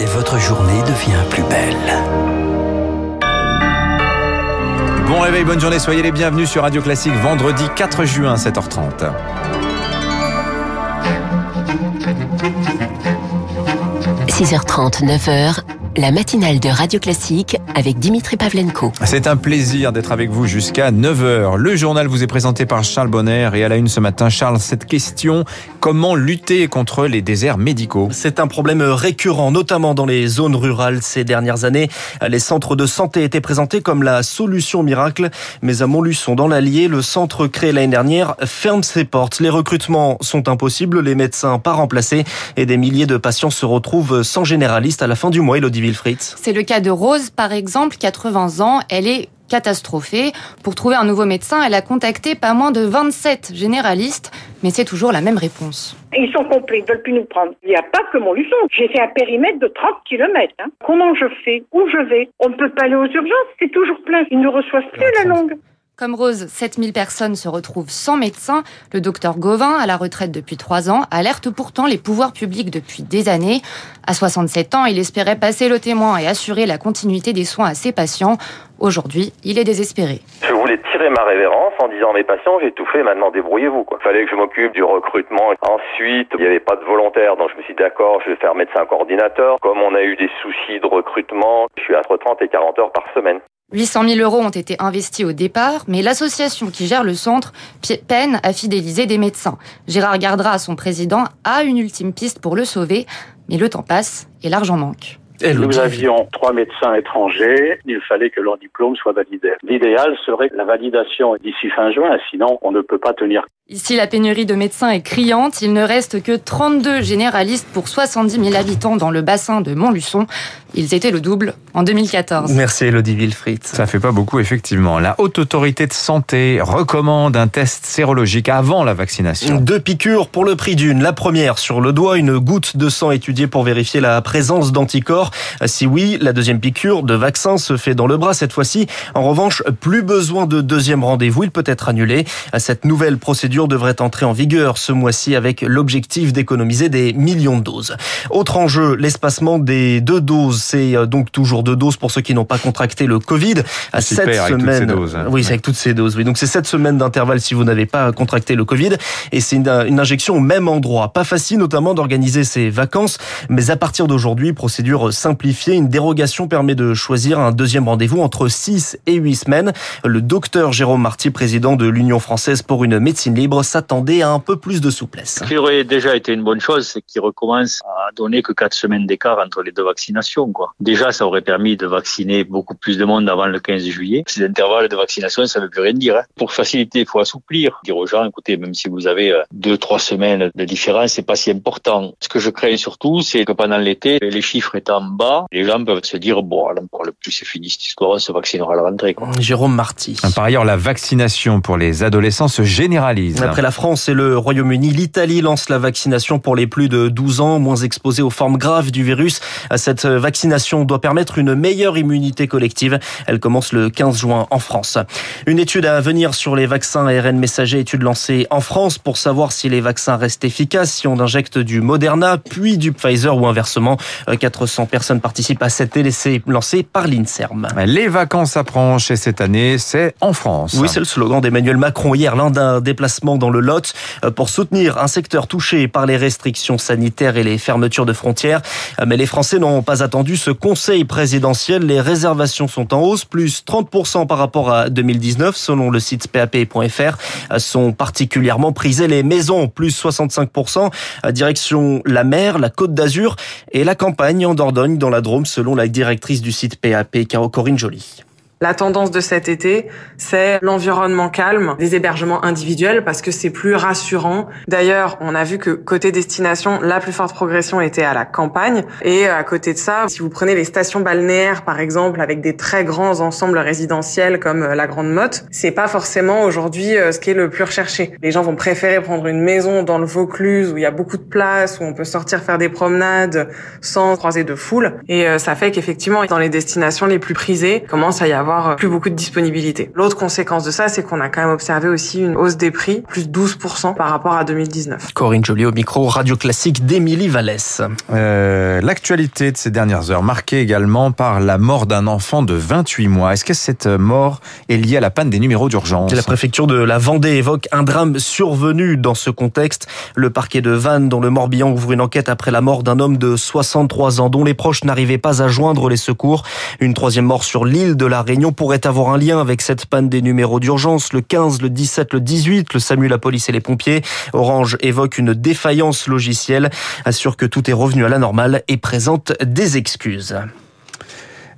et votre journée devient plus belle. Bon réveil, bonne journée, soyez les bienvenus sur Radio Classique vendredi 4 juin 7h30. 6h30, 9h, la matinale de Radio Classique avec Dimitri Pavlenko. C'est un plaisir d'être avec vous jusqu'à 9h. Le journal vous est présenté par Charles Bonner et à la une ce matin, Charles, cette question, comment lutter contre les déserts médicaux? C'est un problème récurrent, notamment dans les zones rurales ces dernières années. Les centres de santé étaient présentés comme la solution miracle, mais à Montluçon, dans l'Allier, le centre créé l'année dernière ferme ses portes. Les recrutements sont impossibles, les médecins pas remplacés et des milliers de patients se retrouvent sans généraliste à la fin du mois. Elodie c'est le cas de Rose, par exemple, 80 ans. Elle est catastrophée. Pour trouver un nouveau médecin, elle a contacté pas moins de 27 généralistes, mais c'est toujours la même réponse. Ils sont complets, ils veulent plus nous prendre. Il n'y a pas que Montluçon. J'ai fait un périmètre de 30 km. Hein. Comment je fais? Où je vais? On ne peut pas aller aux urgences, c'est toujours plein. Ils ne reçoivent plus la longue. Comme Rose, 7000 personnes se retrouvent sans médecin. Le docteur Gauvin, à la retraite depuis trois ans, alerte pourtant les pouvoirs publics depuis des années. À 67 ans, il espérait passer le témoin et assurer la continuité des soins à ses patients. Aujourd'hui, il est désespéré. Je voulais tirer ma révérence en disant mes patients, j'ai tout fait, maintenant débrouillez-vous. Il fallait que je m'occupe du recrutement. Ensuite, il n'y avait pas de volontaire, donc je me suis dit d'accord, je vais faire médecin coordinateur. Comme on a eu des soucis de recrutement, je suis entre 30 et 40 heures par semaine. 800 000 euros ont été investis au départ, mais l'association qui gère le centre peine à fidéliser des médecins. Gérard Gardra, son président, a une ultime piste pour le sauver, mais le temps passe et l'argent manque. Nous avions trois médecins étrangers. Il fallait que leur diplôme soit validé. L'idéal serait la validation d'ici fin juin, sinon on ne peut pas tenir. Ici, la pénurie de médecins est criante. Il ne reste que 32 généralistes pour 70 000 habitants dans le bassin de Montluçon. Ils étaient le double en 2014. Merci Elodie Wilfried. Ça fait pas beaucoup, effectivement. La Haute Autorité de Santé recommande un test sérologique avant la vaccination. Deux piqûres pour le prix d'une. La première sur le doigt, une goutte de sang étudiée pour vérifier la présence d'anticorps. Si oui, la deuxième piqûre de vaccin se fait dans le bras cette fois-ci. En revanche, plus besoin de deuxième rendez-vous. Il peut être annulé. Cette nouvelle procédure devrait entrer en vigueur ce mois-ci avec l'objectif d'économiser des millions de doses. Autre enjeu, l'espacement des deux doses. C'est euh, donc toujours deux doses pour ceux qui n'ont pas contracté le Covid. À sept semaines. Hein. Oui, c'est avec toutes ces doses. Oui, donc c'est sept semaines d'intervalle si vous n'avez pas contracté le Covid. Et c'est une, une injection au même endroit. Pas facile notamment d'organiser ses vacances, mais à partir d'aujourd'hui, procédure simplifiée. Une dérogation permet de choisir un deuxième rendez-vous entre 6 et 8 semaines. Le docteur Jérôme Marty, président de l'Union française pour une médecine libre, s'attendait à un peu plus de souplesse. Ce qui aurait déjà été une bonne chose, c'est qu'il recommence à donner que quatre semaines d'écart entre les deux vaccinations. Quoi. Déjà, ça aurait permis de vacciner beaucoup plus de monde avant le 15 juillet. Ces intervalles de vaccination, ça ne veut plus rien dire. Hein. Pour faciliter, il faut assouplir. Dire aux gens, écoutez, même si vous avez euh, deux, trois semaines de différence, c'est pas si important. Ce que je crains surtout, c'est que pendant l'été, les chiffres étant bas, les gens peuvent se dire, bon, encore le plus c'est fini cette histoire, on se vaccinera à la rentrée. Quoi. Jérôme Marty. Par ailleurs, la vaccination pour les adolescents se généralise. Après la France et le Royaume-Uni, l'Italie lance la vaccination pour les plus de 12 ans, moins exposés aux formes graves du virus. Cette vaccination doit permettre une meilleure immunité collective. Elle commence le 15 juin en France. Une étude à venir sur les vaccins ARN messagers, étude lancée en France pour savoir si les vaccins restent efficaces, si on injecte du Moderna, puis du Pfizer ou inversement. 400 personnes participent à cet essai lancé par l'INSERM. Les vacances approchent et cette année, c'est en France. Oui, c'est le slogan d'Emmanuel Macron hier, l'un d'un déplacement dans le Lot euh, pour soutenir un secteur touché par les restrictions sanitaires et les fermetures de frontières. Euh, mais les Français n'ont pas attendu ce conseil présidentiel. Les réservations sont en hausse, plus 30% par rapport à 2019, selon le site pap.fr. Euh, sont particulièrement prisées les maisons, plus 65%, direction la mer, la côte d'Azur et la campagne en Dordogne, dans la Drôme, selon la directrice du site PAP, Corinne Joly. La tendance de cet été, c'est l'environnement calme des hébergements individuels parce que c'est plus rassurant. D'ailleurs, on a vu que côté destination, la plus forte progression était à la campagne. Et à côté de ça, si vous prenez les stations balnéaires, par exemple, avec des très grands ensembles résidentiels comme euh, la Grande Motte, c'est pas forcément aujourd'hui euh, ce qui est le plus recherché. Les gens vont préférer prendre une maison dans le Vaucluse où il y a beaucoup de place, où on peut sortir faire des promenades sans croiser de foule. Et euh, ça fait qu'effectivement, dans les destinations les plus prisées, commence à y avoir avoir plus beaucoup de disponibilité. L'autre conséquence de ça, c'est qu'on a quand même observé aussi une hausse des prix, plus 12% par rapport à 2019. Corinne Joly au micro Radio Classique d'Émilie Vallès. Euh, L'actualité de ces dernières heures, marquée également par la mort d'un enfant de 28 mois. Est-ce que cette mort est liée à la panne des numéros d'urgence? La préfecture de la Vendée évoque un drame survenu dans ce contexte. Le parquet de Vannes, dans le Morbihan, ouvre une enquête après la mort d'un homme de 63 ans dont les proches n'arrivaient pas à joindre les secours. Une troisième mort sur l'île de la Réunion pourrait avoir un lien avec cette panne des numéros d'urgence. Le 15, le 17, le 18, le SAMU, la police et les pompiers. Orange évoque une défaillance logicielle, assure que tout est revenu à la normale et présente des excuses.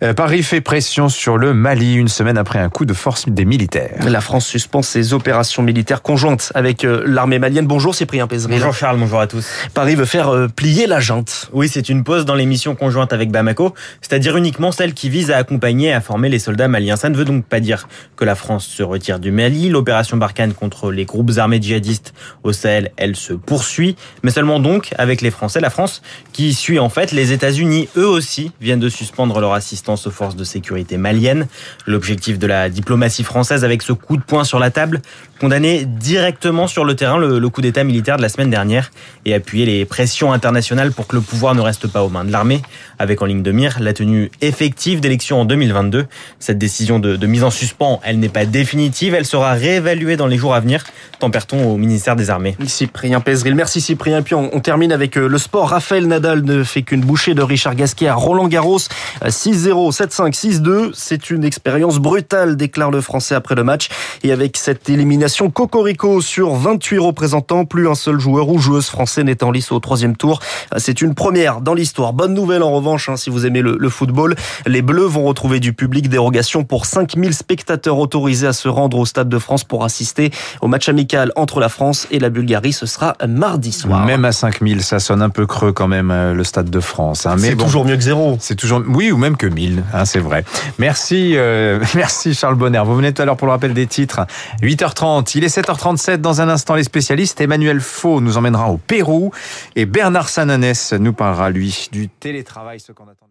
Euh, Paris fait pression sur le Mali une semaine après un coup de force des militaires. La France suspend ses opérations militaires conjointes avec euh, l'armée malienne. Bonjour Cyprien Pézeril. Bonjour Charles, bonjour à tous. Paris veut faire euh, plier la junte. Oui, c'est une pause dans les missions conjointes avec Bamako, c'est-à-dire uniquement celle qui vise à accompagner et à former les soldats maliens. Ça ne veut donc pas dire que la France se retire du Mali. L'opération Barkhane contre les groupes armés djihadistes au Sahel, elle se poursuit, mais seulement donc avec les Français. La France qui suit en fait les États-Unis, eux aussi, viennent de suspendre leur assistance aux forces de sécurité maliennes. L'objectif de la diplomatie française avec ce coup de poing sur la table, condamner directement sur le terrain le, coup d'état militaire de la semaine dernière et appuyer les pressions internationales pour que le pouvoir ne reste pas aux mains de l'armée, avec en ligne de mire la tenue effective d'élections en 2022. Cette décision de, mise en suspens, elle n'est pas définitive, elle sera réévaluée dans les jours à venir, tempère-t-on au ministère des Armées? Cyprien Pézeril, merci Cyprien. Puis on, on termine avec euh, le sport. Raphaël Nadal ne fait qu'une bouchée de Richard Gasquet à Roland Garros. 6-0, 7-5, 6-2. C'est une expérience brutale, déclare le Français après le match. Et avec cette élimination cocorico sur 28 représentants, plus un seul joueur ou joueuse français n'est en lice au troisième tour. C'est une première dans l'histoire. Bonne nouvelle en revanche, hein, si vous aimez le, le, football. Les Bleus vont retrouver du public dérogation pour 5000 spectateurs autorisés à se rendre au Stade de France pour assister au match amical entre la France et la Bulgarie. Ce sera mardi soir. Même à 5000, ça sonne un peu creux quand même, euh, le Stade de France. Hein. C'est bon, toujours mieux que zéro. C'est toujours, oui, ou même que 1000, hein, c'est vrai. Merci, euh, merci Charles Bonner. Vous venez tout à l'heure pour le rappel des titres. 8h30, il est 7h37. Dans un instant, les spécialistes. Emmanuel Faux nous emmènera au Pérou et Bernard Sananès nous parlera, lui, du télétravail, ce qu'on attend.